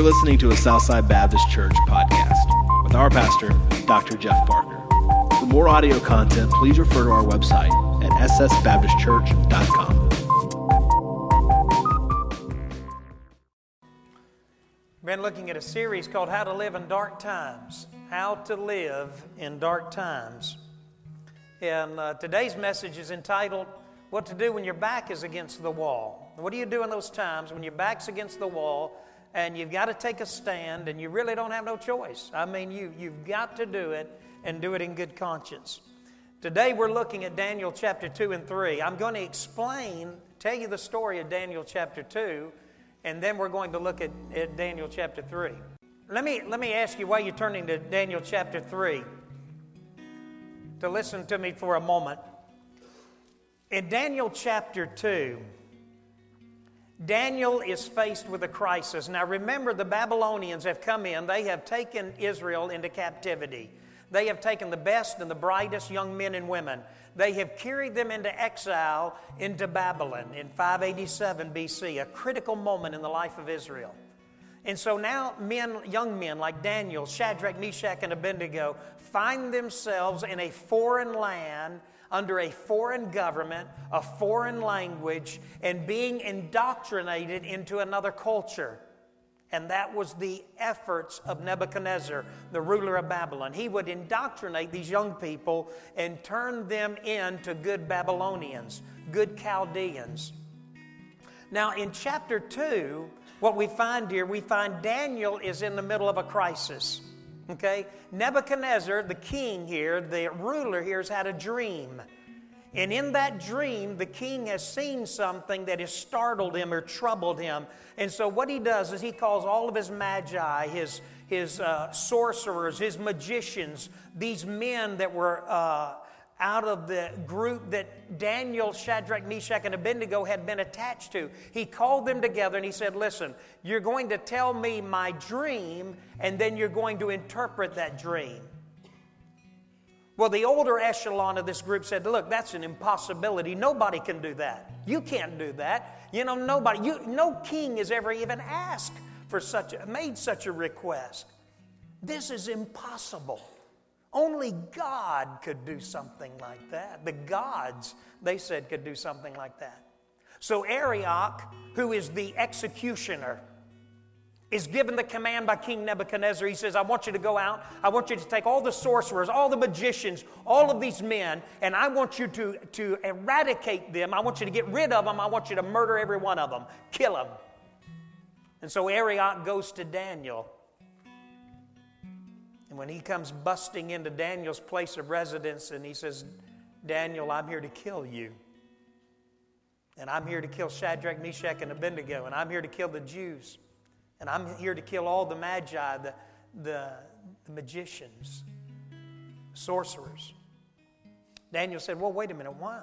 You're listening to a Southside Baptist Church podcast with our pastor, Dr. Jeff Parker. For more audio content, please refer to our website at ssbaptistchurch.com. Been looking at a series called How to Live in Dark Times. How to Live in Dark Times. And uh, today's message is entitled What to Do When Your Back is Against the Wall. What do you do in those times when your back's against the wall and you've got to take a stand and you really don't have no choice. I mean, you, you've got to do it and do it in good conscience. Today we're looking at Daniel chapter 2 and 3. I'm going to explain, tell you the story of Daniel chapter 2, and then we're going to look at, at Daniel chapter 3. Let me, let me ask you why you're turning to Daniel chapter 3 to listen to me for a moment. In Daniel chapter 2, Daniel is faced with a crisis. Now remember, the Babylonians have come in, they have taken Israel into captivity. They have taken the best and the brightest young men and women. They have carried them into exile into Babylon in 587 BC, a critical moment in the life of Israel. And so now men, young men like Daniel, Shadrach, Meshach, and Abednego find themselves in a foreign land under a foreign government, a foreign language, and being indoctrinated into another culture. And that was the efforts of Nebuchadnezzar, the ruler of Babylon. He would indoctrinate these young people and turn them into good Babylonians, good Chaldeans. Now, in chapter 2, what we find here, we find Daniel is in the middle of a crisis. Okay? Nebuchadnezzar, the king here, the ruler here, has had a dream. And in that dream, the king has seen something that has startled him or troubled him. And so, what he does is he calls all of his magi, his, his uh, sorcerers, his magicians, these men that were uh, out of the group that Daniel, Shadrach, Meshach, and Abednego had been attached to. He called them together and he said, Listen, you're going to tell me my dream, and then you're going to interpret that dream. Well, the older echelon of this group said, Look, that's an impossibility. Nobody can do that. You can't do that. You know, nobody, you, no king has ever even asked for such, made such a request. This is impossible. Only God could do something like that. The gods, they said, could do something like that. So Arioch, who is the executioner, is given the command by King Nebuchadnezzar. He says, I want you to go out. I want you to take all the sorcerers, all the magicians, all of these men, and I want you to, to eradicate them. I want you to get rid of them. I want you to murder every one of them, kill them. And so Arioch goes to Daniel and when he comes busting into Daniel's place of residence and he says, Daniel, I'm here to kill you. And I'm here to kill Shadrach, Meshach, and Abednego. And I'm here to kill the Jews. And I'm here to kill all the magi, the, the, the magicians, sorcerers. Daniel said, Well, wait a minute, why?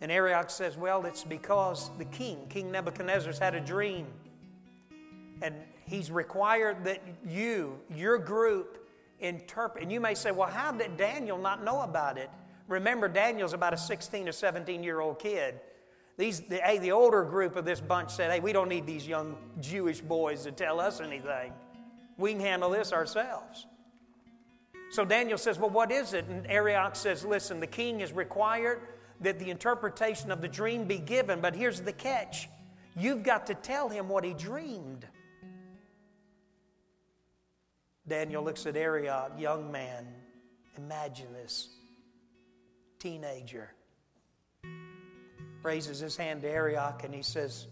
And Arioch says, Well, it's because the king, King Nebuchadnezzar's had a dream. And He's required that you, your group, interpret. And you may say, well, how did Daniel not know about it? Remember, Daniel's about a 16 or 17 year old kid. These, the, hey, the older group of this bunch said, hey, we don't need these young Jewish boys to tell us anything. We can handle this ourselves. So Daniel says, well, what is it? And Arioch says, listen, the king is required that the interpretation of the dream be given, but here's the catch. You've got to tell him what he dreamed. Daniel looks at Arioch, young man. Imagine this. Teenager. Raises his hand to Arioch and he says,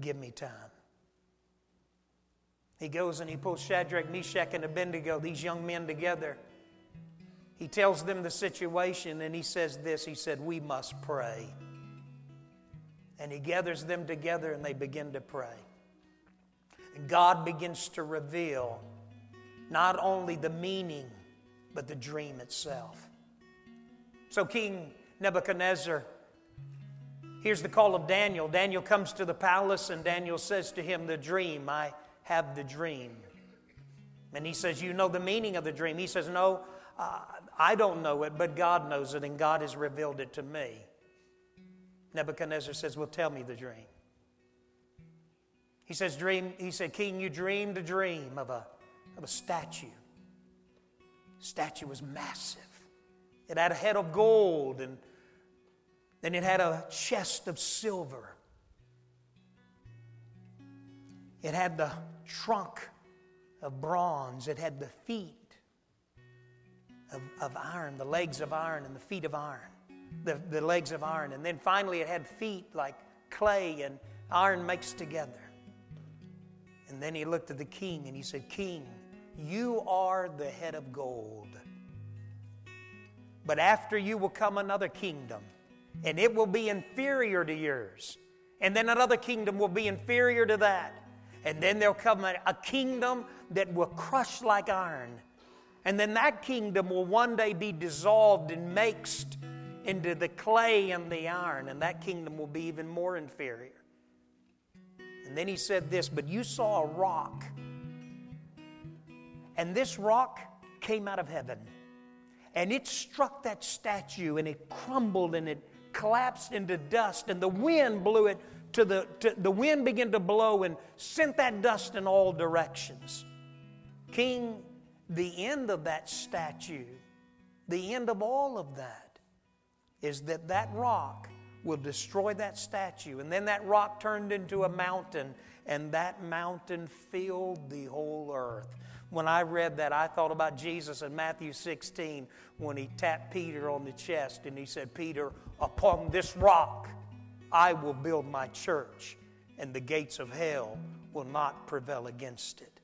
Give me time. He goes and he pulls Shadrach, Meshach, and Abednego, these young men together. He tells them the situation and he says this He said, We must pray. And he gathers them together and they begin to pray. God begins to reveal not only the meaning, but the dream itself. So, King Nebuchadnezzar, here's the call of Daniel. Daniel comes to the palace, and Daniel says to him, The dream, I have the dream. And he says, You know the meaning of the dream? He says, No, uh, I don't know it, but God knows it, and God has revealed it to me. Nebuchadnezzar says, Well, tell me the dream. He says, dream, he said, King, you dreamed a dream of a, of a statue. Statue was massive. It had a head of gold and then it had a chest of silver. It had the trunk of bronze. It had the feet of, of iron, the legs of iron and the feet of iron, the, the legs of iron. And then finally, it had feet like clay and iron mixed together. And then he looked at the king and he said, King, you are the head of gold. But after you will come another kingdom, and it will be inferior to yours. And then another kingdom will be inferior to that. And then there'll come a, a kingdom that will crush like iron. And then that kingdom will one day be dissolved and mixed into the clay and the iron, and that kingdom will be even more inferior. And then he said this, but you saw a rock, and this rock came out of heaven, and it struck that statue, and it crumbled, and it collapsed into dust, and the wind blew it to the, to, the wind began to blow and sent that dust in all directions. King, the end of that statue, the end of all of that, is that that rock will destroy that statue. And then that rock turned into a mountain, and that mountain filled the whole earth. When I read that, I thought about Jesus in Matthew 16 when he tapped Peter on the chest and he said, Peter, upon this rock I will build my church, and the gates of hell will not prevail against it.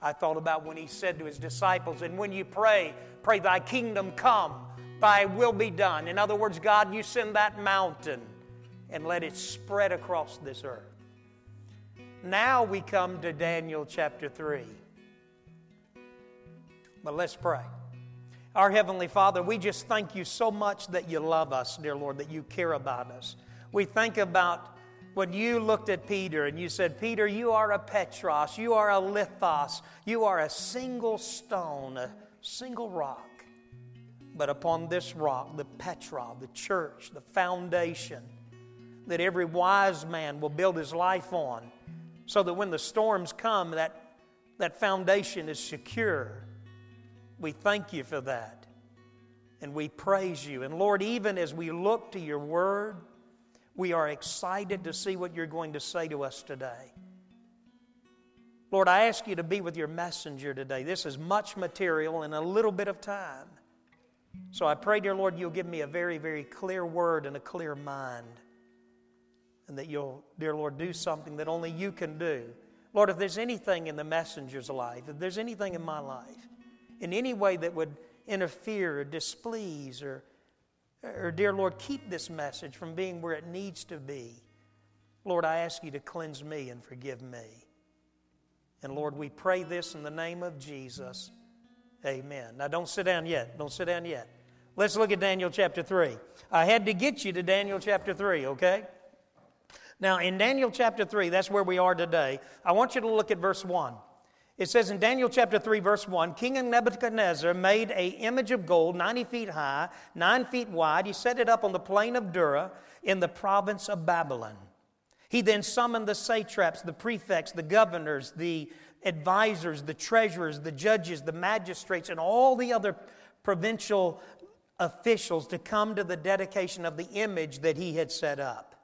I thought about when he said to his disciples, And when you pray, pray, Thy kingdom come, Thy will be done. In other words, God, you send that mountain and let it spread across this earth. Now we come to Daniel chapter 3. But let's pray. Our Heavenly Father, we just thank you so much that you love us, dear Lord, that you care about us. We think about when you looked at Peter and you said, Peter, you are a Petros, you are a lithos, you are a single stone, a single rock. But upon this rock, the Petra, the church, the foundation, that every wise man will build his life on, so that when the storms come, that, that foundation is secure we thank you for that. And we praise you. And Lord, even as we look to your word, we are excited to see what you're going to say to us today. Lord, I ask you to be with your messenger today. This is much material in a little bit of time. So I pray, dear Lord, you'll give me a very, very clear word and a clear mind. And that you'll, dear Lord, do something that only you can do. Lord, if there's anything in the messenger's life, if there's anything in my life in any way that would interfere or displease or, or, dear Lord, keep this message from being where it needs to be, Lord, I ask you to cleanse me and forgive me. And Lord, we pray this in the name of Jesus. Amen. Now, don't sit down yet. Don't sit down yet. Let's look at Daniel chapter 3. I had to get you to Daniel chapter 3, okay? Now, in Daniel chapter 3, that's where we are today. I want you to look at verse 1. It says in Daniel chapter 3, verse 1 King Nebuchadnezzar made a image of gold 90 feet high, 9 feet wide. He set it up on the plain of Dura in the province of Babylon. He then summoned the satraps, the prefects, the governors, the advisors, the treasurers, the judges, the magistrates, and all the other provincial officials to come to the dedication of the image that he had set up.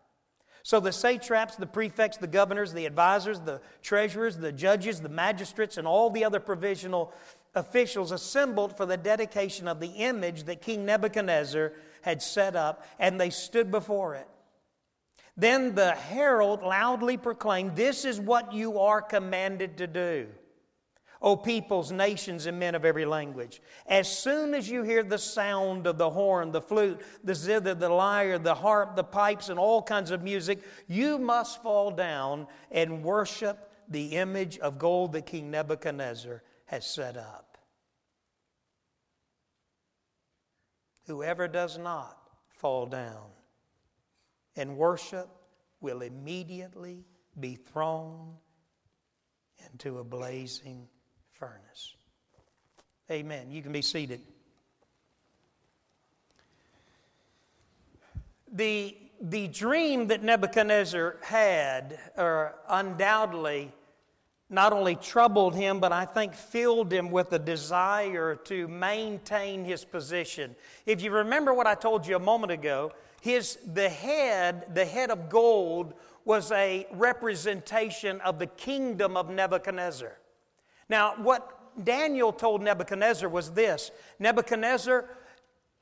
So the satraps, the prefects, the governors, the advisors, the treasurers, the judges, the magistrates, and all the other provisional officials assembled for the dedication of the image that King Nebuchadnezzar had set up, and they stood before it. Then the herald loudly proclaimed, This is what you are commanded to do. O peoples, nations, and men of every language. As soon as you hear the sound of the horn, the flute, the zither, the lyre, the harp, the pipes, and all kinds of music, you must fall down and worship the image of gold that King Nebuchadnezzar has set up. Whoever does not fall down and worship will immediately be thrown into a blazing furnace. Amen. You can be seated. The the dream that Nebuchadnezzar had, or undoubtedly, not only troubled him, but I think filled him with a desire to maintain his position. If you remember what I told you a moment ago, his, the head, the head of gold, was a representation of the kingdom of Nebuchadnezzar. Now, what Daniel told Nebuchadnezzar was this Nebuchadnezzar,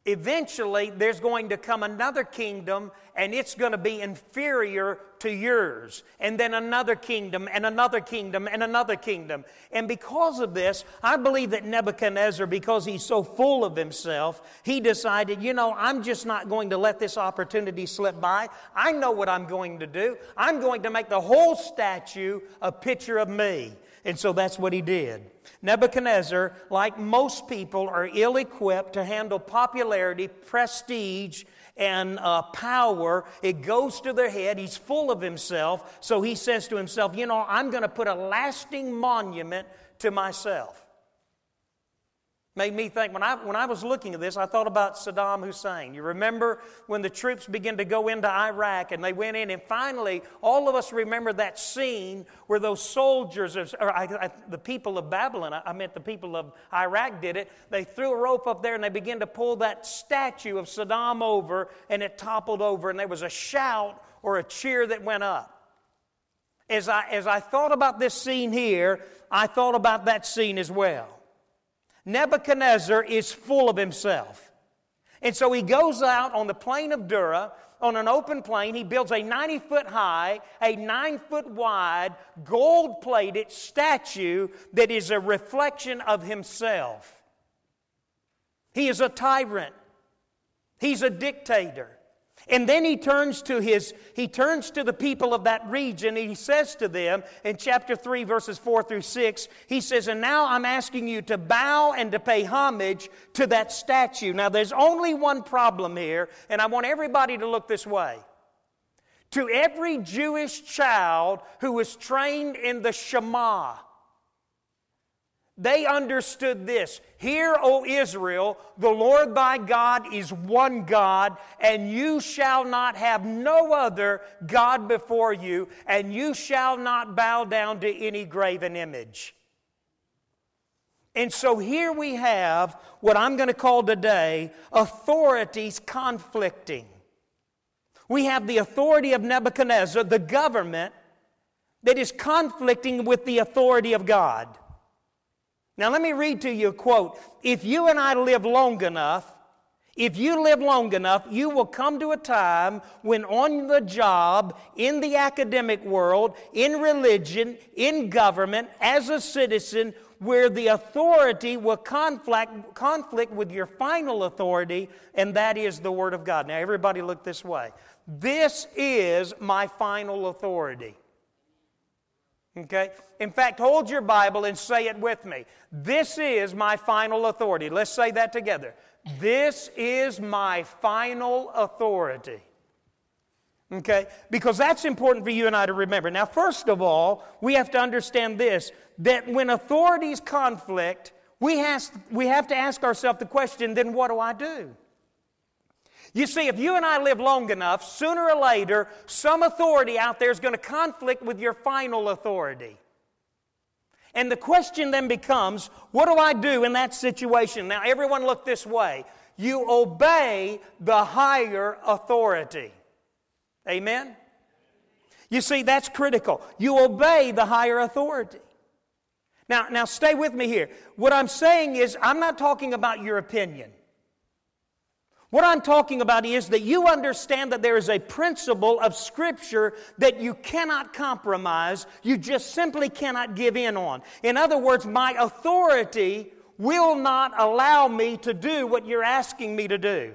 Eventually, there's going to come another kingdom, and it's going to be inferior to yours. And then another kingdom, and another kingdom, and another kingdom. And because of this, I believe that Nebuchadnezzar, because he's so full of himself, he decided, you know, I'm just not going to let this opportunity slip by. I know what I'm going to do. I'm going to make the whole statue a picture of me. And so that's what he did. Nebuchadnezzar, like most people, are ill equipped to handle popularity, prestige, and uh, power. It goes to their head. He's full of himself. So he says to himself, You know, I'm going to put a lasting monument to myself. Made me think, when I, when I was looking at this, I thought about Saddam Hussein. You remember when the troops began to go into Iraq and they went in, and finally, all of us remember that scene where those soldiers, or I, I, the people of Babylon, I, I meant the people of Iraq did it, they threw a rope up there and they began to pull that statue of Saddam over, and it toppled over, and there was a shout or a cheer that went up. As I, as I thought about this scene here, I thought about that scene as well. Nebuchadnezzar is full of himself. And so he goes out on the plain of Dura, on an open plain. He builds a 90 foot high, a 9 foot wide, gold plated statue that is a reflection of himself. He is a tyrant, he's a dictator. And then he turns to his he turns to the people of that region and he says to them in chapter 3 verses 4 through 6 he says and now I'm asking you to bow and to pay homage to that statue. Now there's only one problem here and I want everybody to look this way. To every Jewish child who was trained in the Shema they understood this Hear, O Israel, the Lord thy God is one God, and you shall not have no other God before you, and you shall not bow down to any graven image. And so here we have what I'm going to call today authorities conflicting. We have the authority of Nebuchadnezzar, the government, that is conflicting with the authority of God. Now, let me read to you a quote. If you and I live long enough, if you live long enough, you will come to a time when on the job, in the academic world, in religion, in government, as a citizen, where the authority will conflict, conflict with your final authority, and that is the Word of God. Now, everybody look this way. This is my final authority. Okay? In fact, hold your Bible and say it with me. This is my final authority. Let's say that together. This is my final authority. Okay? Because that's important for you and I to remember. Now, first of all, we have to understand this that when authorities conflict, we have, we have to ask ourselves the question then what do I do? You see, if you and I live long enough, sooner or later, some authority out there is going to conflict with your final authority. And the question then becomes what do I do in that situation? Now, everyone look this way. You obey the higher authority. Amen? You see, that's critical. You obey the higher authority. Now, now stay with me here. What I'm saying is, I'm not talking about your opinion. What I'm talking about is that you understand that there is a principle of Scripture that you cannot compromise, you just simply cannot give in on. In other words, my authority will not allow me to do what you're asking me to do.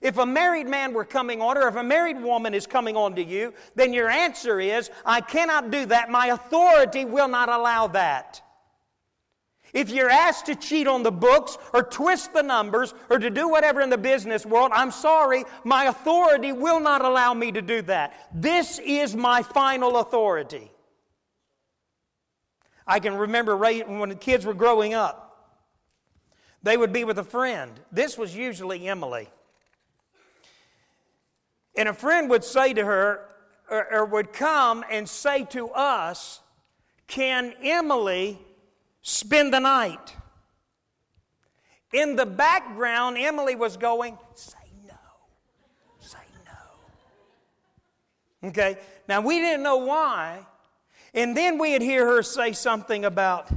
If a married man were coming on, or if a married woman is coming on to you, then your answer is, I cannot do that. My authority will not allow that. If you're asked to cheat on the books or twist the numbers or to do whatever in the business world, I'm sorry, my authority will not allow me to do that. This is my final authority. I can remember when the kids were growing up, they would be with a friend. This was usually Emily. And a friend would say to her, or, or would come and say to us, Can Emily spend the night? In the background, Emily was going, Say no. Say no. Okay, now we didn't know why. And then we'd hear her say something about,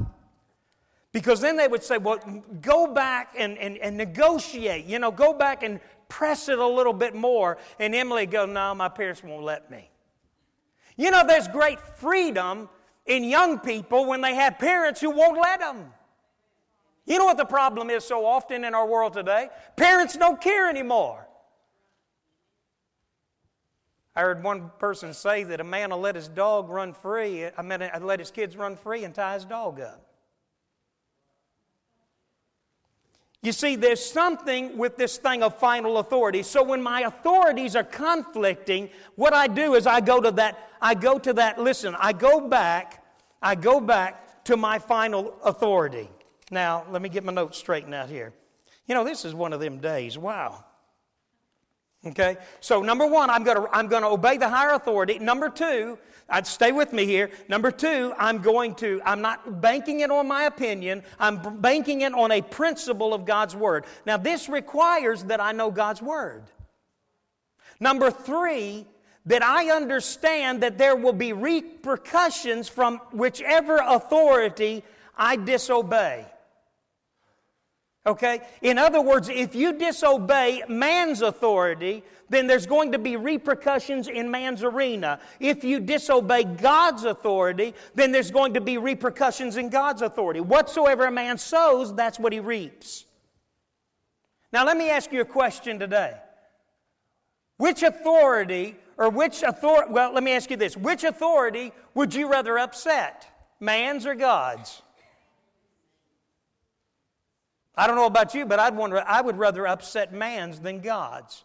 because then they would say, well, go back and, and, and negotiate, you know, go back and press it a little bit more. And Emily go, no, my parents won't let me. You know, there's great freedom in young people when they have parents who won't let them. You know what the problem is so often in our world today? Parents don't care anymore. I heard one person say that a man will let his dog run free, I mean, I'd let his kids run free and tie his dog up. You see, there's something with this thing of final authority. So when my authorities are conflicting, what I do is I go to that, I go to that, listen, I go back, I go back to my final authority. Now, let me get my notes straightened out here. You know, this is one of them days. Wow. Okay? So, number one, I'm going to I'm going to obey the higher authority. Number two, I'd stay with me here. Number two, I'm going to, I'm not banking it on my opinion, I'm banking it on a principle of God's Word. Now, this requires that I know God's Word. Number three, that I understand that there will be repercussions from whichever authority I disobey. Okay? In other words, if you disobey man's authority, then there's going to be repercussions in man's arena. If you disobey God's authority, then there's going to be repercussions in God's authority. Whatsoever a man sows, that's what he reaps. Now, let me ask you a question today. Which authority, or which authority, well, let me ask you this. Which authority would you rather upset? Man's or God's? I don't know about you, but I'd wonder, I would rather upset man's than God's.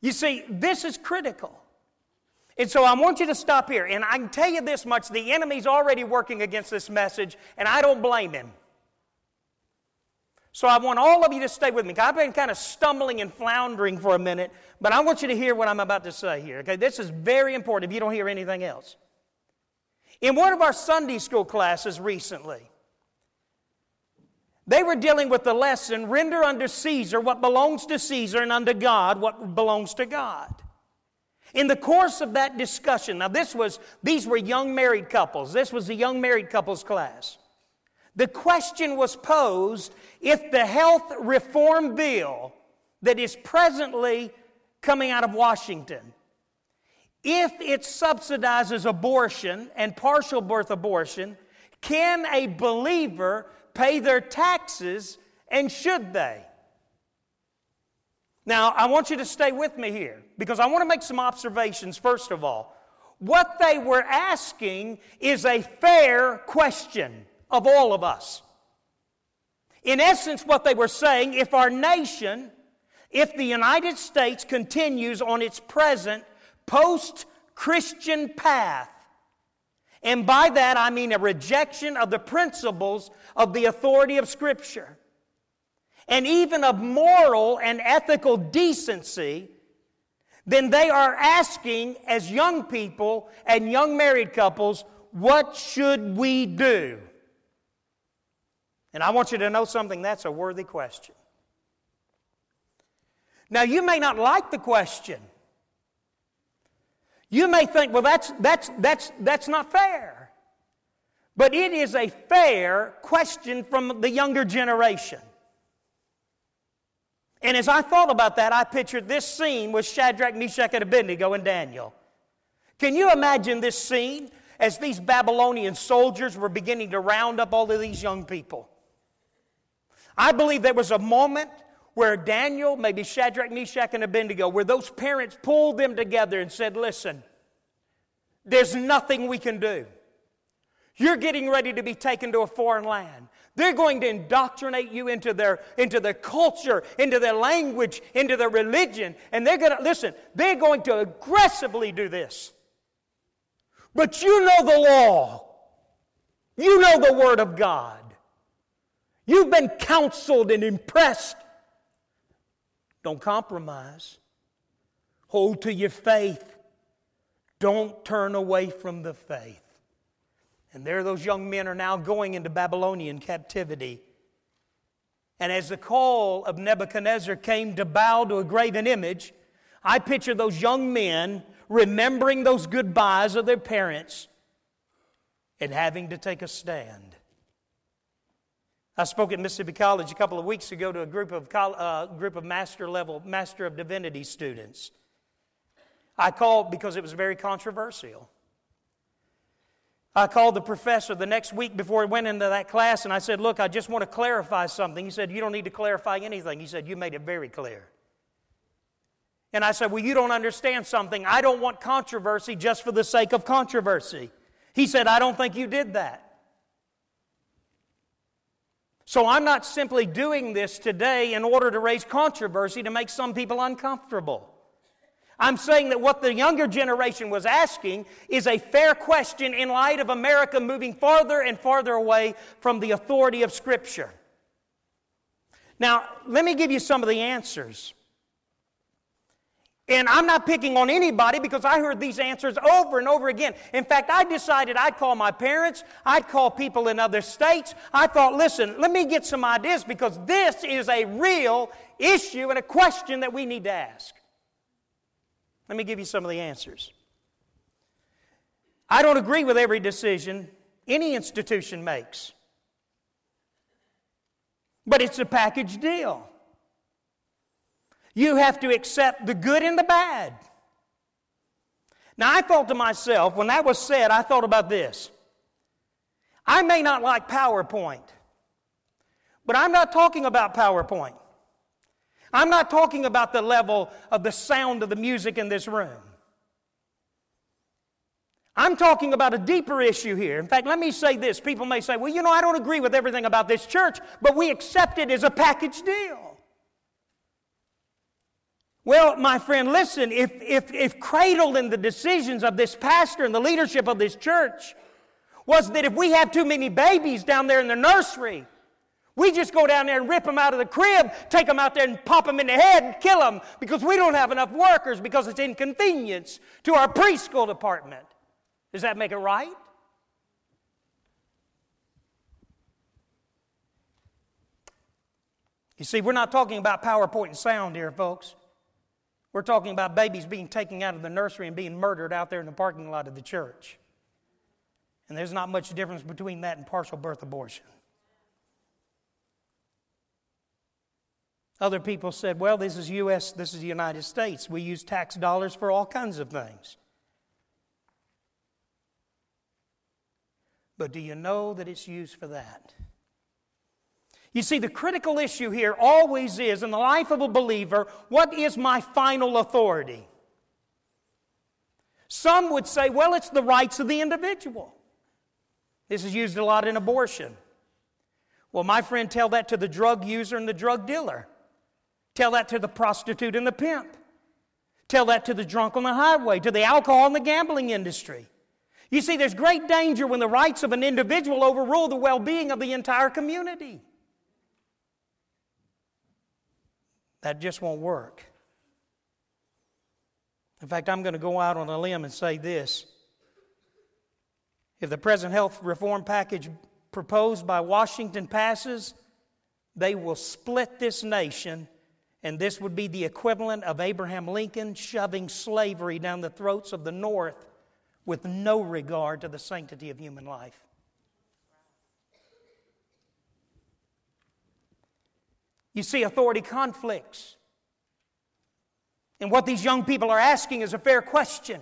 You see, this is critical. And so I want you to stop here. And I can tell you this much the enemy's already working against this message, and I don't blame him. So I want all of you to stay with me. I've been kind of stumbling and floundering for a minute, but I want you to hear what I'm about to say here. Okay, this is very important if you don't hear anything else. In one of our Sunday school classes recently, they were dealing with the lesson render unto Caesar what belongs to Caesar and unto God what belongs to God. In the course of that discussion, now this was, these were young married couples. This was the young married couples class. The question was posed if the health reform bill that is presently coming out of Washington, if it subsidizes abortion and partial birth abortion, can a believer pay their taxes, and should they? Now, I want you to stay with me here because I want to make some observations, first of all. What they were asking is a fair question of all of us. In essence, what they were saying if our nation, if the United States continues on its present post Christian path, and by that I mean a rejection of the principles of the authority of Scripture, and even of moral and ethical decency, then they are asking, as young people and young married couples, what should we do? And I want you to know something that's a worthy question. Now, you may not like the question. You may think, well, that's, that's, that's, that's not fair. But it is a fair question from the younger generation. And as I thought about that, I pictured this scene with Shadrach, Meshach, and Abednego and Daniel. Can you imagine this scene as these Babylonian soldiers were beginning to round up all of these young people? I believe there was a moment where Daniel, maybe Shadrach, Meshach, and Abednego, where those parents pulled them together and said, Listen, there's nothing we can do. You're getting ready to be taken to a foreign land. They're going to indoctrinate you into their, into their culture, into their language, into their religion. And they're going to, listen, they're going to aggressively do this. But you know the law. You know the Word of God. You've been counseled and impressed don't compromise. Hold to your faith. Don't turn away from the faith. And there those young men are now going into Babylonian captivity. And as the call of Nebuchadnezzar came to bow to a graven image, I picture those young men remembering those goodbyes of their parents and having to take a stand. I spoke at Mississippi College a couple of weeks ago to a group of, uh, group of master level, Master of Divinity students. I called because it was very controversial. I called the professor the next week before he went into that class and I said, Look, I just want to clarify something. He said, You don't need to clarify anything. He said, You made it very clear. And I said, Well, you don't understand something. I don't want controversy just for the sake of controversy. He said, I don't think you did that. So I'm not simply doing this today in order to raise controversy to make some people uncomfortable. I'm saying that what the younger generation was asking is a fair question in light of America moving farther and farther away from the authority of Scripture. Now, let me give you some of the answers. And I'm not picking on anybody because I heard these answers over and over again. In fact, I decided I'd call my parents, I'd call people in other states. I thought, listen, let me get some ideas because this is a real issue and a question that we need to ask. Let me give you some of the answers. I don't agree with every decision any institution makes, but it's a package deal. You have to accept the good and the bad. Now, I thought to myself, when that was said, I thought about this. I may not like PowerPoint, but I'm not talking about PowerPoint. I'm not talking about the level of the sound of the music in this room. I'm talking about a deeper issue here. In fact, let me say this. People may say, well, you know, I don't agree with everything about this church, but we accept it as a package deal. Well, my friend, listen, if, if, if cradled in the decisions of this pastor and the leadership of this church was that if we have too many babies down there in the nursery, we just go down there and rip them out of the crib, take them out there and pop them in the head and kill them because we don't have enough workers because it's inconvenience to our preschool department. Does that make it right? You see, we're not talking about PowerPoint and sound here, folks. We're talking about babies being taken out of the nursery and being murdered out there in the parking lot of the church. And there's not much difference between that and partial birth abortion. Other people said, well, this is US, this is the United States. We use tax dollars for all kinds of things. But do you know that it's used for that? You see, the critical issue here always is in the life of a believer what is my final authority? Some would say, well, it's the rights of the individual. This is used a lot in abortion. Well, my friend, tell that to the drug user and the drug dealer. Tell that to the prostitute and the pimp. Tell that to the drunk on the highway, to the alcohol and the gambling industry. You see, there's great danger when the rights of an individual overrule the well being of the entire community. That just won't work. In fact, I'm going to go out on a limb and say this. If the present health reform package proposed by Washington passes, they will split this nation, and this would be the equivalent of Abraham Lincoln shoving slavery down the throats of the North with no regard to the sanctity of human life. You see authority conflicts. And what these young people are asking is a fair question.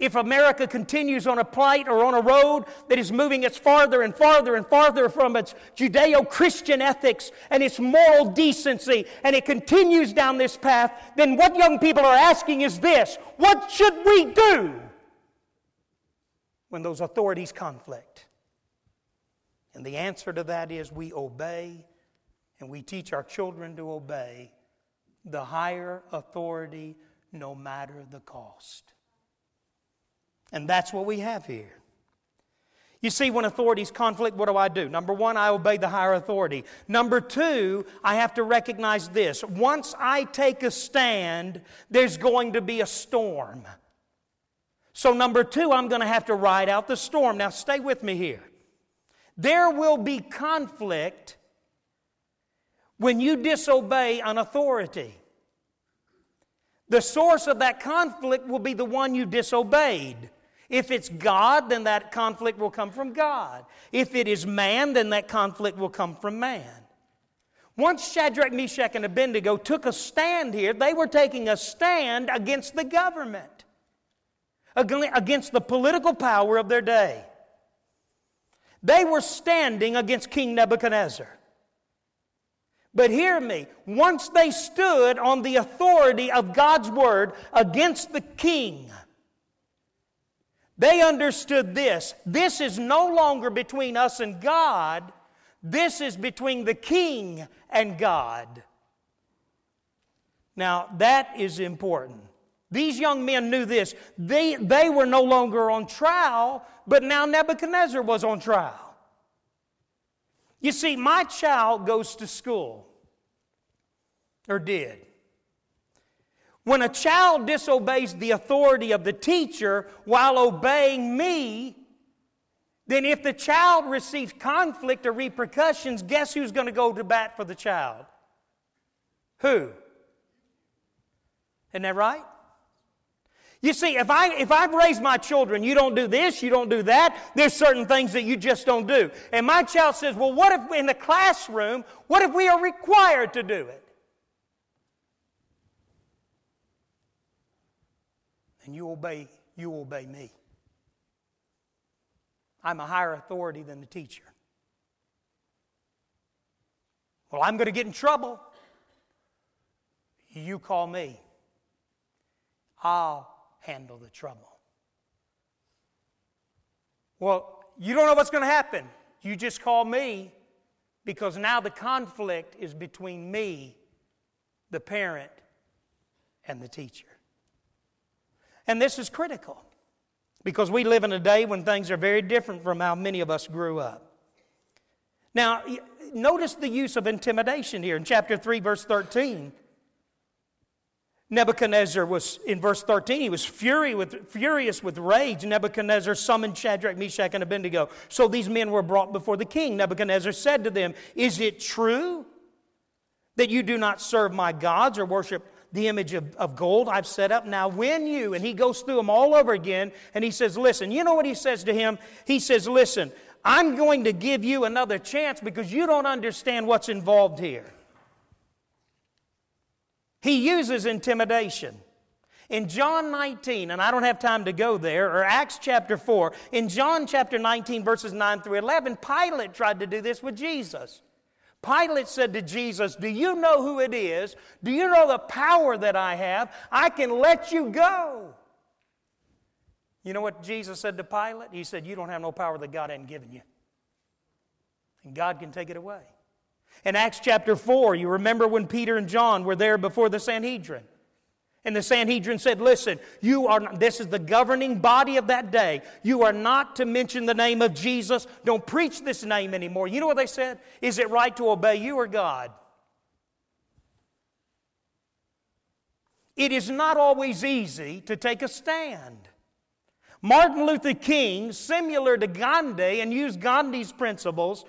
If America continues on a plight or on a road that is moving its farther and farther and farther from its Judeo Christian ethics and its moral decency, and it continues down this path, then what young people are asking is this What should we do when those authorities conflict? And the answer to that is we obey and we teach our children to obey the higher authority no matter the cost. And that's what we have here. You see, when authorities conflict, what do I do? Number one, I obey the higher authority. Number two, I have to recognize this. Once I take a stand, there's going to be a storm. So, number two, I'm going to have to ride out the storm. Now, stay with me here. There will be conflict when you disobey an authority. The source of that conflict will be the one you disobeyed. If it's God, then that conflict will come from God. If it is man, then that conflict will come from man. Once Shadrach, Meshach, and Abednego took a stand here, they were taking a stand against the government, against the political power of their day. They were standing against King Nebuchadnezzar. But hear me, once they stood on the authority of God's word against the king, they understood this. This is no longer between us and God, this is between the king and God. Now, that is important. These young men knew this. They, they were no longer on trial, but now Nebuchadnezzar was on trial. You see, my child goes to school, or did. When a child disobeys the authority of the teacher while obeying me, then if the child receives conflict or repercussions, guess who's going to go to bat for the child? Who? Isn't that right? You see, if, I, if I've raised my children, you don't do this, you don't do that, there's certain things that you just don't do. And my child says, well, what if in the classroom, what if we are required to do it? And you obey, you obey me. I'm a higher authority than the teacher. Well, I'm going to get in trouble. You call me. I'll handle the trouble. Well, you don't know what's going to happen. You just call me because now the conflict is between me, the parent, and the teacher. And this is critical because we live in a day when things are very different from how many of us grew up. Now, notice the use of intimidation here in chapter 3, verse 13. Nebuchadnezzar was, in verse 13, he was fury with, furious with rage. Nebuchadnezzar summoned Shadrach, Meshach, and Abednego. So these men were brought before the king. Nebuchadnezzar said to them, Is it true that you do not serve my gods or worship the image of, of gold I've set up. Now, when you, and he goes through them all over again, and he says, Listen, you know what he says to him? He says, Listen, I'm going to give you another chance because you don't understand what's involved here. He uses intimidation. In John 19, and I don't have time to go there, or Acts chapter 4, in John chapter 19, verses 9 through 11, Pilate tried to do this with Jesus. Pilate said to Jesus, Do you know who it is? Do you know the power that I have? I can let you go. You know what Jesus said to Pilate? He said, You don't have no power that God hasn't given you. And God can take it away. In Acts chapter 4, you remember when Peter and John were there before the Sanhedrin. And the Sanhedrin said, Listen, you are not, this is the governing body of that day. You are not to mention the name of Jesus. Don't preach this name anymore. You know what they said? Is it right to obey you or God? It is not always easy to take a stand. Martin Luther King, similar to Gandhi and used Gandhi's principles,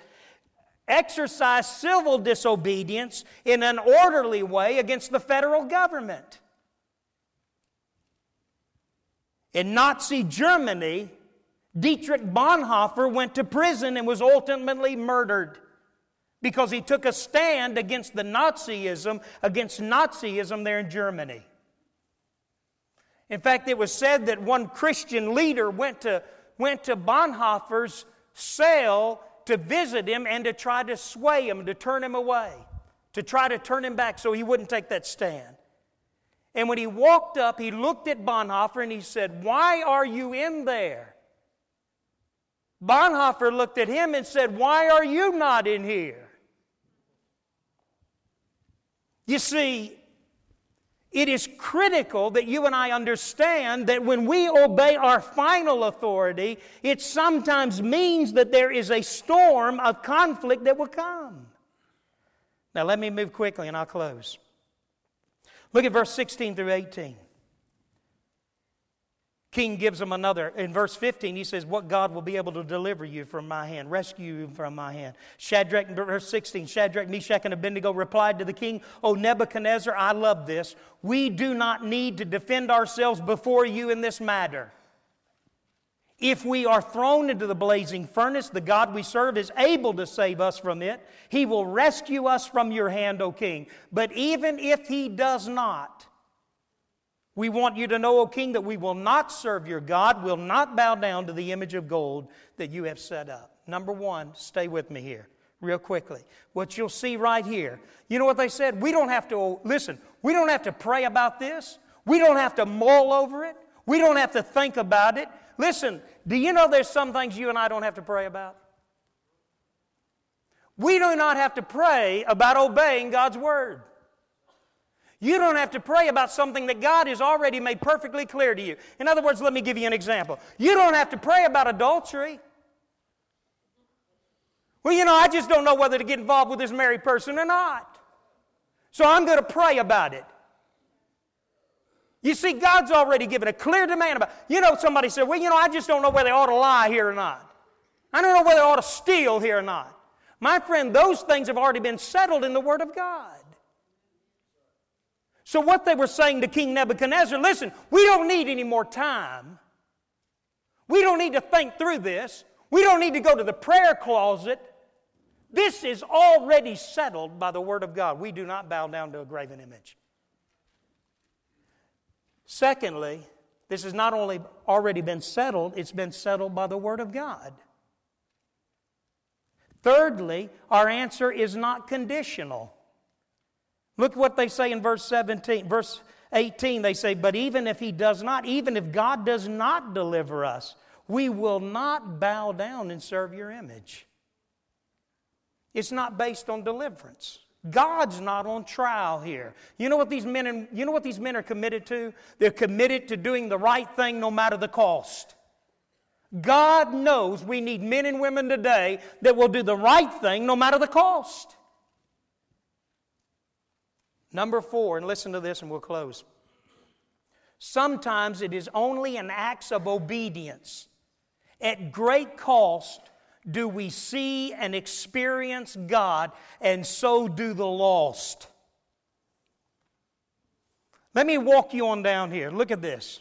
exercised civil disobedience in an orderly way against the federal government. In Nazi Germany, Dietrich Bonhoeffer went to prison and was ultimately murdered because he took a stand against the Nazism, against Nazism there in Germany. In fact, it was said that one Christian leader went to, went to Bonhoeffer's cell to visit him and to try to sway him, to turn him away, to try to turn him back so he wouldn't take that stand. And when he walked up, he looked at Bonhoeffer and he said, Why are you in there? Bonhoeffer looked at him and said, Why are you not in here? You see, It is critical that you and I understand that when we obey our final authority, it sometimes means that there is a storm of conflict that will come. Now, let me move quickly and I'll close. Look at verse 16 through 18. King gives him another. In verse 15, he says, What God will be able to deliver you from my hand, rescue you from my hand. Shadrach, verse 16, Shadrach, Meshach, and Abednego replied to the king, O Nebuchadnezzar, I love this. We do not need to defend ourselves before you in this matter. If we are thrown into the blazing furnace, the God we serve is able to save us from it. He will rescue us from your hand, O king. But even if he does not, we want you to know, O king, that we will not serve your God, will not bow down to the image of gold that you have set up. Number one, stay with me here, real quickly. What you'll see right here, you know what they said? We don't have to, listen, we don't have to pray about this. We don't have to mull over it. We don't have to think about it. Listen, do you know there's some things you and I don't have to pray about? We do not have to pray about obeying God's word. You don't have to pray about something that God has already made perfectly clear to you. In other words, let me give you an example. You don't have to pray about adultery. Well, you know, I just don't know whether to get involved with this married person or not. So I'm going to pray about it. You see, God's already given a clear demand about. You know, somebody said, "Well, you know, I just don't know whether they ought to lie here or not. I don't know whether they ought to steal here or not." My friend, those things have already been settled in the Word of God. So, what they were saying to King Nebuchadnezzar listen, we don't need any more time. We don't need to think through this. We don't need to go to the prayer closet. This is already settled by the Word of God. We do not bow down to a graven image. Secondly, this has not only already been settled, it's been settled by the Word of God. Thirdly, our answer is not conditional. Look what they say in verse 17, verse 18. They say, But even if he does not, even if God does not deliver us, we will not bow down and serve your image. It's not based on deliverance. God's not on trial here. You know what these men and, you know what these men are committed to? They're committed to doing the right thing no matter the cost. God knows we need men and women today that will do the right thing no matter the cost. Number four, and listen to this and we'll close. Sometimes it is only in acts of obedience. At great cost do we see and experience God, and so do the lost. Let me walk you on down here. Look at this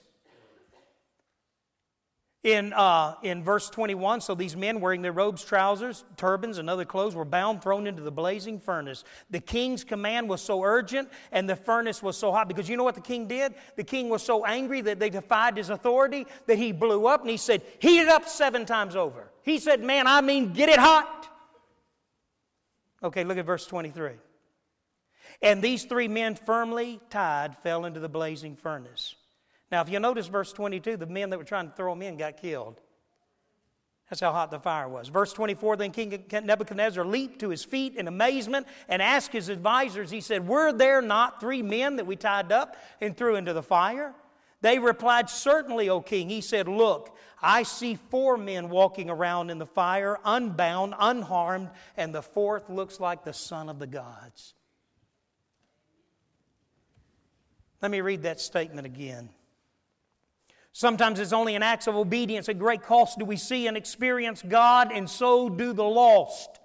in, uh, in verse 21 so these men wearing their robes trousers turbans and other clothes were bound thrown into the blazing furnace the king's command was so urgent and the furnace was so hot because you know what the king did the king was so angry that they defied his authority that he blew up and he said heat it up seven times over he said man i mean get it hot okay look at verse 23 and these three men firmly tied fell into the blazing furnace now, if you notice verse 22, the men that were trying to throw him in got killed. That's how hot the fire was. Verse 24 Then King Nebuchadnezzar leaped to his feet in amazement and asked his advisors, He said, Were there not three men that we tied up and threw into the fire? They replied, Certainly, O king. He said, Look, I see four men walking around in the fire, unbound, unharmed, and the fourth looks like the son of the gods. Let me read that statement again. Sometimes it's only in acts of obedience at great cost do we see and experience God, and so do the lost.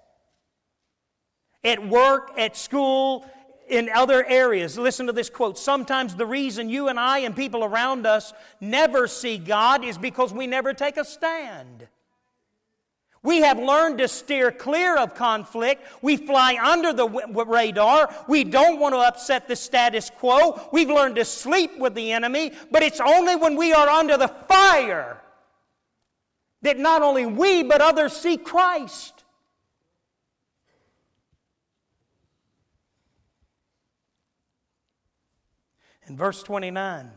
At work, at school, in other areas. Listen to this quote. Sometimes the reason you and I and people around us never see God is because we never take a stand. We have learned to steer clear of conflict. We fly under the radar. We don't want to upset the status quo. We've learned to sleep with the enemy, but it's only when we are under the fire that not only we, but others see Christ. In verse 29,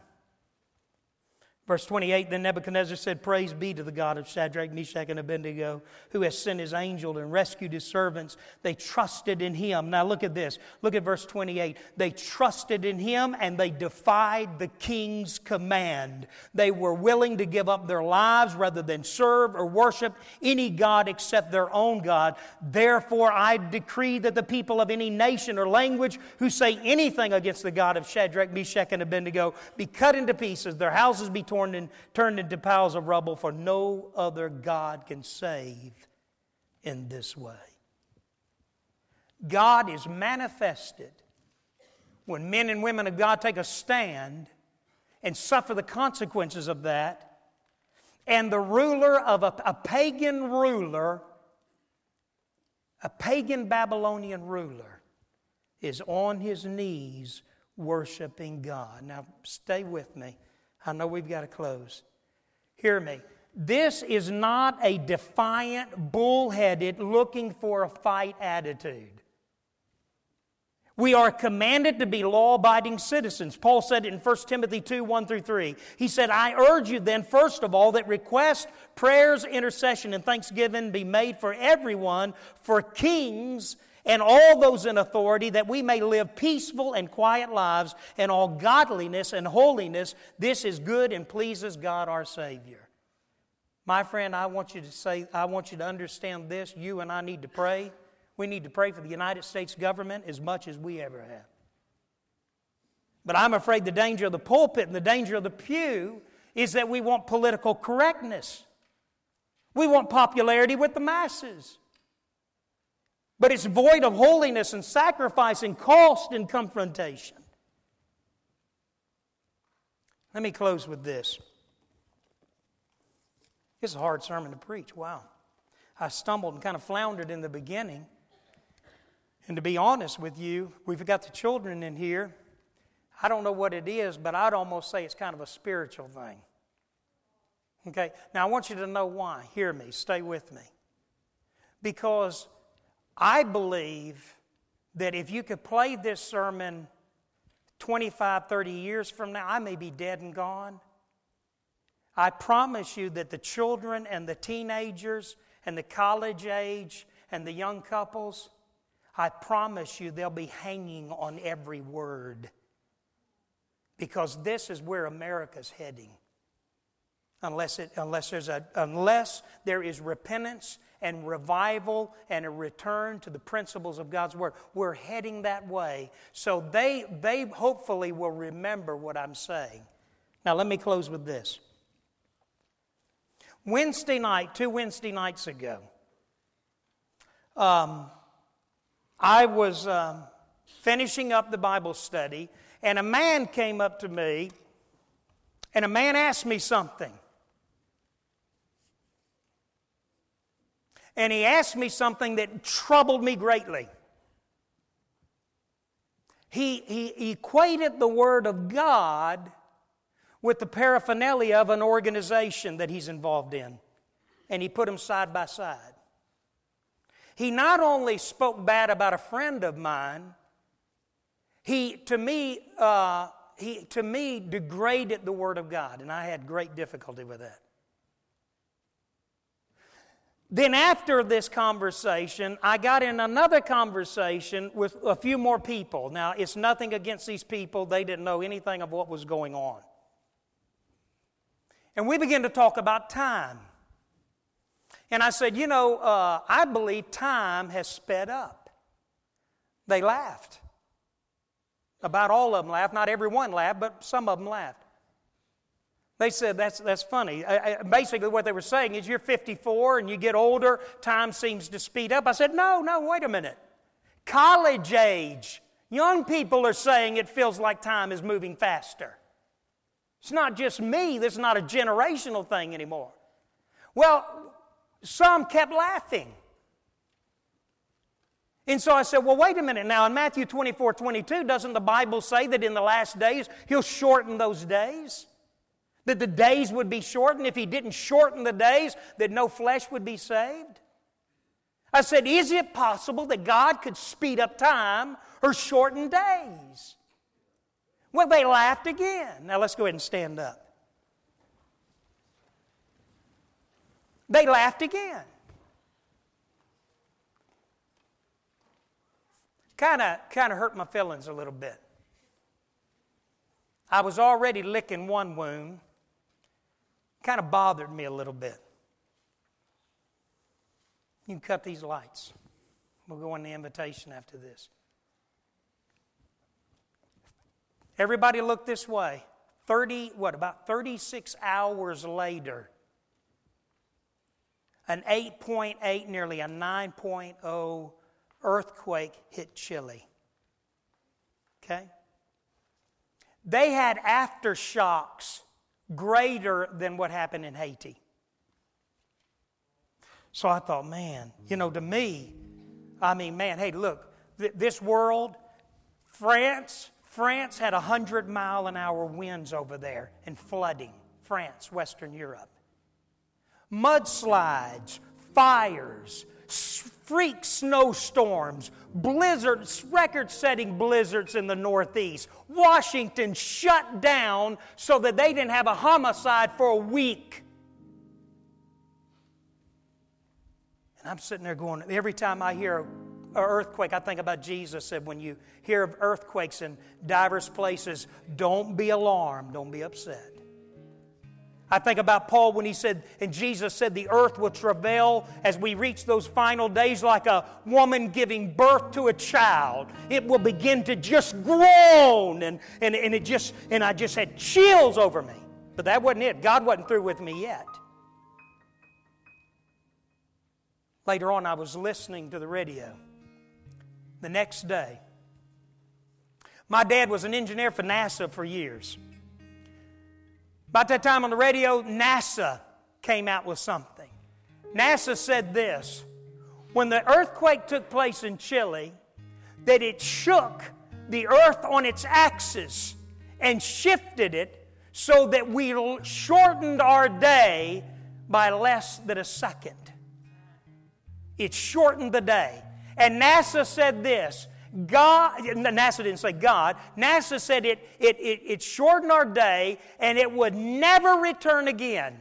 Verse 28 Then Nebuchadnezzar said, Praise be to the God of Shadrach, Meshach, and Abednego, who has sent his angel and rescued his servants. They trusted in him. Now look at this. Look at verse 28. They trusted in him and they defied the king's command. They were willing to give up their lives rather than serve or worship any God except their own God. Therefore, I decree that the people of any nation or language who say anything against the God of Shadrach, Meshach, and Abednego be cut into pieces, their houses be torn torn and turned into piles of rubble, for no other God can save in this way. God is manifested when men and women of God take a stand and suffer the consequences of that, and the ruler of a, a pagan ruler, a pagan Babylonian ruler, is on his knees worshiping God. Now, stay with me. I know we've got to close. Hear me. This is not a defiant, bullheaded, looking for a fight attitude. We are commanded to be law abiding citizens. Paul said in 1 Timothy 2 1 through 3. He said, I urge you then, first of all, that request, prayers, intercession, and thanksgiving be made for everyone, for kings and all those in authority, that we may live peaceful and quiet lives in all godliness and holiness. This is good and pleases God our Savior. My friend, I want you to say, I want you to understand this. You and I need to pray. We need to pray for the United States government as much as we ever have. But I'm afraid the danger of the pulpit and the danger of the pew is that we want political correctness. We want popularity with the masses but it's void of holiness and sacrifice and cost and confrontation. Let me close with this. It's a hard sermon to preach. Wow. I stumbled and kind of floundered in the beginning. And to be honest with you, we've got the children in here. I don't know what it is, but I'd almost say it's kind of a spiritual thing. Okay? Now I want you to know why. Hear me, stay with me. Because I believe that if you could play this sermon 25, 30 years from now, I may be dead and gone. I promise you that the children and the teenagers and the college age and the young couples, I promise you they'll be hanging on every word because this is where America's heading. Unless, it, unless, there's a, unless there is repentance and revival and a return to the principles of God's Word. We're heading that way. So they, they hopefully will remember what I'm saying. Now, let me close with this. Wednesday night, two Wednesday nights ago, um, I was um, finishing up the Bible study, and a man came up to me, and a man asked me something. And he asked me something that troubled me greatly. He, he equated the Word of God with the paraphernalia of an organization that he's involved in, and he put them side by side. He not only spoke bad about a friend of mine, he, to me, uh, he, to me, degraded the Word of God, and I had great difficulty with that. Then, after this conversation, I got in another conversation with a few more people. Now, it's nothing against these people, they didn't know anything of what was going on. And we began to talk about time. And I said, You know, uh, I believe time has sped up. They laughed. About all of them laughed. Not everyone laughed, but some of them laughed. They said that's, that's funny. basically, what they were saying is you're 54 and you get older, time seems to speed up. I said, no, no, wait a minute. College age, young people are saying it feels like time is moving faster. It's not just me, this is not a generational thing anymore. Well, some kept laughing. And so I said, well, wait a minute now. In Matthew 24 22, doesn't the Bible say that in the last days he'll shorten those days? That the days would be shortened. If he didn't shorten the days, that no flesh would be saved. I said, Is it possible that God could speed up time or shorten days? Well, they laughed again. Now let's go ahead and stand up. They laughed again. Kind of kind of hurt my feelings a little bit. I was already licking one wound. Kind of bothered me a little bit. You can cut these lights. We'll go on the invitation after this. Everybody look this way. 30, what, about 36 hours later, an 8.8, nearly a 9.0 earthquake hit Chile. Okay? They had aftershocks greater than what happened in Haiti. So I thought, man, you know, to me, I mean, man, hey, look, th- this world, France, France had 100 mile an hour winds over there and flooding. France, Western Europe. Mudslides, fires, freak snowstorms, blizzards, record setting blizzards in the Northeast. Washington shut down so that they didn't have a homicide for a week. And I'm sitting there going, every time I hear an earthquake, I think about Jesus said, when you hear of earthquakes in diverse places, don't be alarmed, don't be upset. I think about Paul when he said, and Jesus said, the earth will travail as we reach those final days like a woman giving birth to a child. It will begin to just groan. And, and, and it just, and I just had chills over me. But that wasn't it. God wasn't through with me yet. Later on, I was listening to the radio the next day. My dad was an engineer for NASA for years. About that time on the radio, NASA came out with something. NASA said this when the earthquake took place in Chile, that it shook the earth on its axis and shifted it so that we shortened our day by less than a second. It shortened the day. And NASA said this God, NASA didn't say God, NASA said it, it, it, it shortened our day and it would never return again.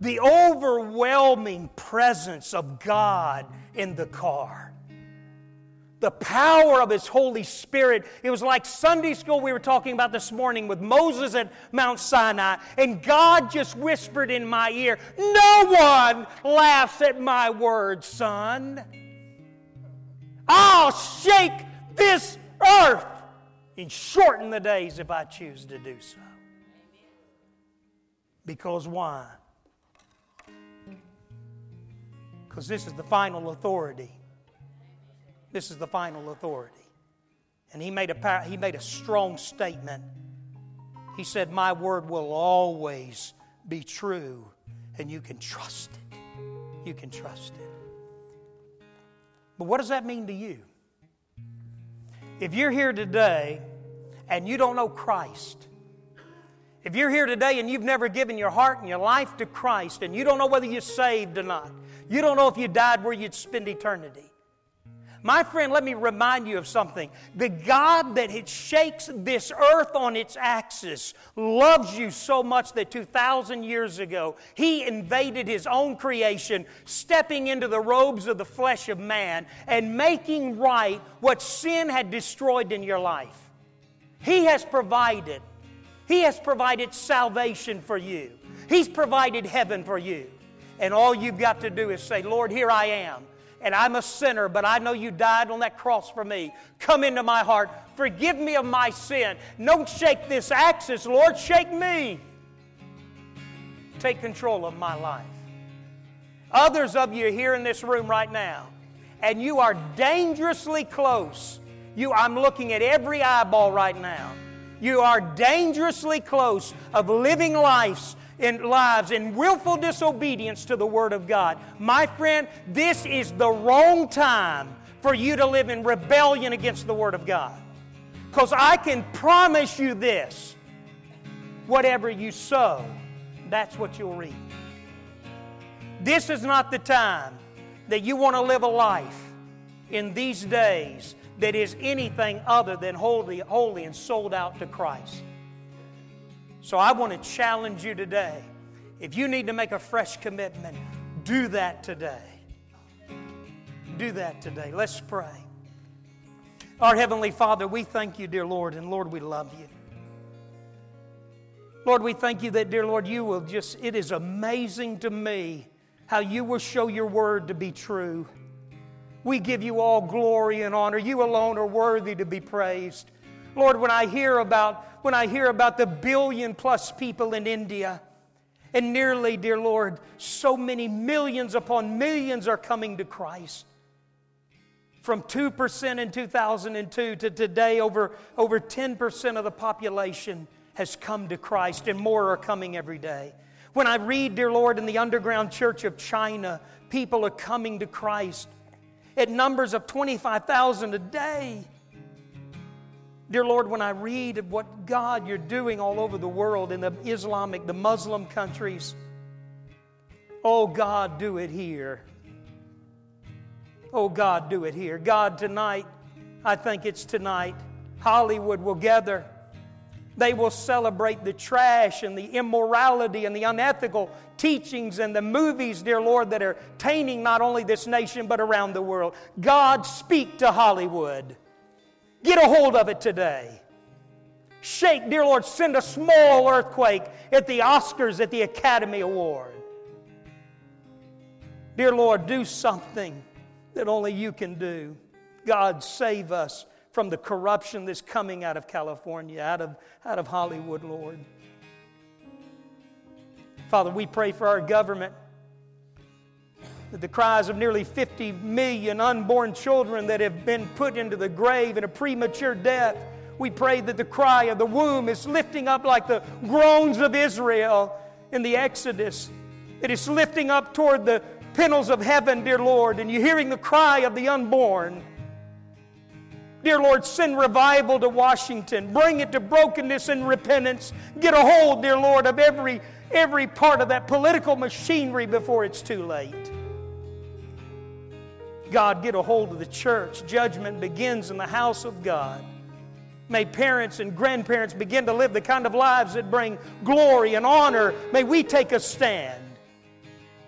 The overwhelming presence of God in the car the power of His Holy Spirit. It was like Sunday school we were talking about this morning with Moses at Mount Sinai, and God just whispered in my ear, No one laughs at my words, son. I'll shake this earth and shorten the days if I choose to do so. Because why? Because this is the final authority this is the final authority. And he made a, he made a strong statement. He said, My word will always be true, and you can trust it. You can trust it. But what does that mean to you? If you're here today and you don't know Christ, if you're here today and you've never given your heart and your life to Christ and you don't know whether you're saved or not, you don't know if you died where you'd spend eternity, my friend, let me remind you of something. The God that shakes this earth on its axis loves you so much that 2,000 years ago, He invaded His own creation, stepping into the robes of the flesh of man and making right what sin had destroyed in your life. He has provided. He has provided salvation for you. He's provided heaven for you. And all you've got to do is say, Lord, here I am and I'm a sinner, but I know you died on that cross for me. Come into my heart. Forgive me of my sin. Don't shake this axis, Lord. Shake me. Take control of my life. Others of you here in this room right now, and you are dangerously close. You, I'm looking at every eyeball right now. You are dangerously close of living lives in lives in willful disobedience to the Word of God. My friend, this is the wrong time for you to live in rebellion against the Word of God. Because I can promise you this whatever you sow, that's what you'll reap. This is not the time that you want to live a life in these days that is anything other than holy, holy and sold out to Christ. So I want to challenge you today. If you need to make a fresh commitment, do that today. Do that today. Let's pray. Our Heavenly Father, we thank you, dear Lord, and Lord, we love you. Lord, we thank you that, dear Lord, you will just, it is amazing to me how you will show your word to be true. We give you all glory and honor. You alone are worthy to be praised. Lord, when I hear about when I hear about the billion plus people in India, and nearly, dear Lord, so many millions upon millions are coming to Christ. From 2% in 2002 to today, over, over 10% of the population has come to Christ, and more are coming every day. When I read, dear Lord, in the underground church of China, people are coming to Christ at numbers of 25,000 a day. Dear Lord, when I read of what God you're doing all over the world in the Islamic, the Muslim countries, oh God, do it here. Oh God, do it here. God, tonight, I think it's tonight, Hollywood will gather. They will celebrate the trash and the immorality and the unethical teachings and the movies, dear Lord, that are tainting not only this nation but around the world. God, speak to Hollywood. Get a hold of it today. Shake, dear Lord, send a small earthquake at the Oscars, at the Academy Award. Dear Lord, do something that only you can do. God, save us from the corruption that's coming out of California, out of, out of Hollywood, Lord. Father, we pray for our government the cries of nearly 50 million unborn children that have been put into the grave in a premature death, we pray that the cry of the womb is lifting up like the groans of Israel in the Exodus. It is lifting up toward the pinnacles of heaven, dear Lord, and you're hearing the cry of the unborn. Dear Lord, send revival to Washington. Bring it to brokenness and repentance. Get a hold, dear Lord, of every, every part of that political machinery before it's too late. God, get a hold of the church. Judgment begins in the house of God. May parents and grandparents begin to live the kind of lives that bring glory and honor. May we take a stand.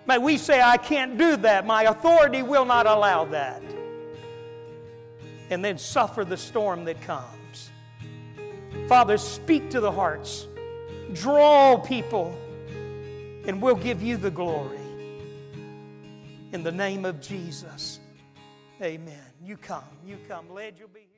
May we say, I can't do that. My authority will not allow that. And then suffer the storm that comes. Father, speak to the hearts, draw people, and we'll give you the glory. In the name of Jesus. Amen. You come. You come. Led, you'll be.